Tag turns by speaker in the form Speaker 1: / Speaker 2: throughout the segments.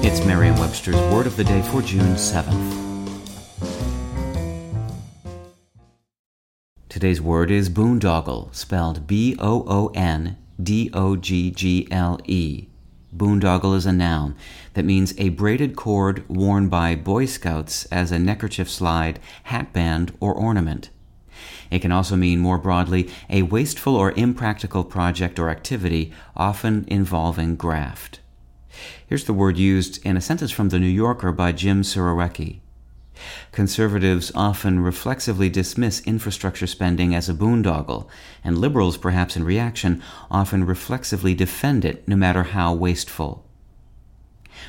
Speaker 1: It's Merriam Webster's Word of the Day for June 7th. Today's word is boondoggle, spelled B O O N D O G G L E. Boondoggle is a noun that means a braided cord worn by Boy Scouts as a neckerchief slide, hatband, or ornament. It can also mean more broadly a wasteful or impractical project or activity, often involving graft. Here's the word used in a sentence from The New Yorker by Jim Surowiecki. Conservatives often reflexively dismiss infrastructure spending as a boondoggle, and liberals, perhaps in reaction, often reflexively defend it, no matter how wasteful.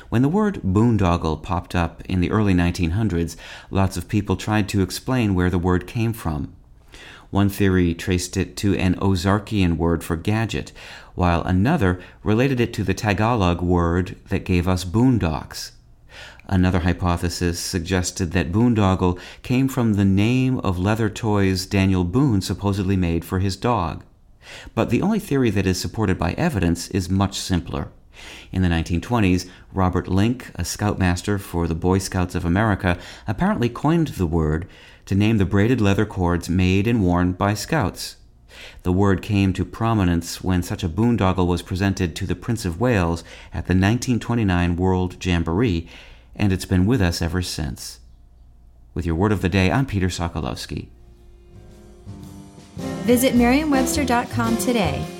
Speaker 1: When the word boondoggle popped up in the early 1900s, lots of people tried to explain where the word came from. One theory traced it to an Ozarkian word for gadget, while another related it to the Tagalog word that gave us boondocks. Another hypothesis suggested that boondoggle came from the name of leather toys Daniel Boone supposedly made for his dog. But the only theory that is supported by evidence is much simpler. In the 1920s, Robert Link, a scoutmaster for the Boy Scouts of America, apparently coined the word to name the braided leather cords made and worn by scouts. The word came to prominence when such a boondoggle was presented to the Prince of Wales at the 1929 World Jamboree, and it's been with us ever since. With your word of the day, I'm Peter Sokolowski.
Speaker 2: Visit Merriam-Webster.com today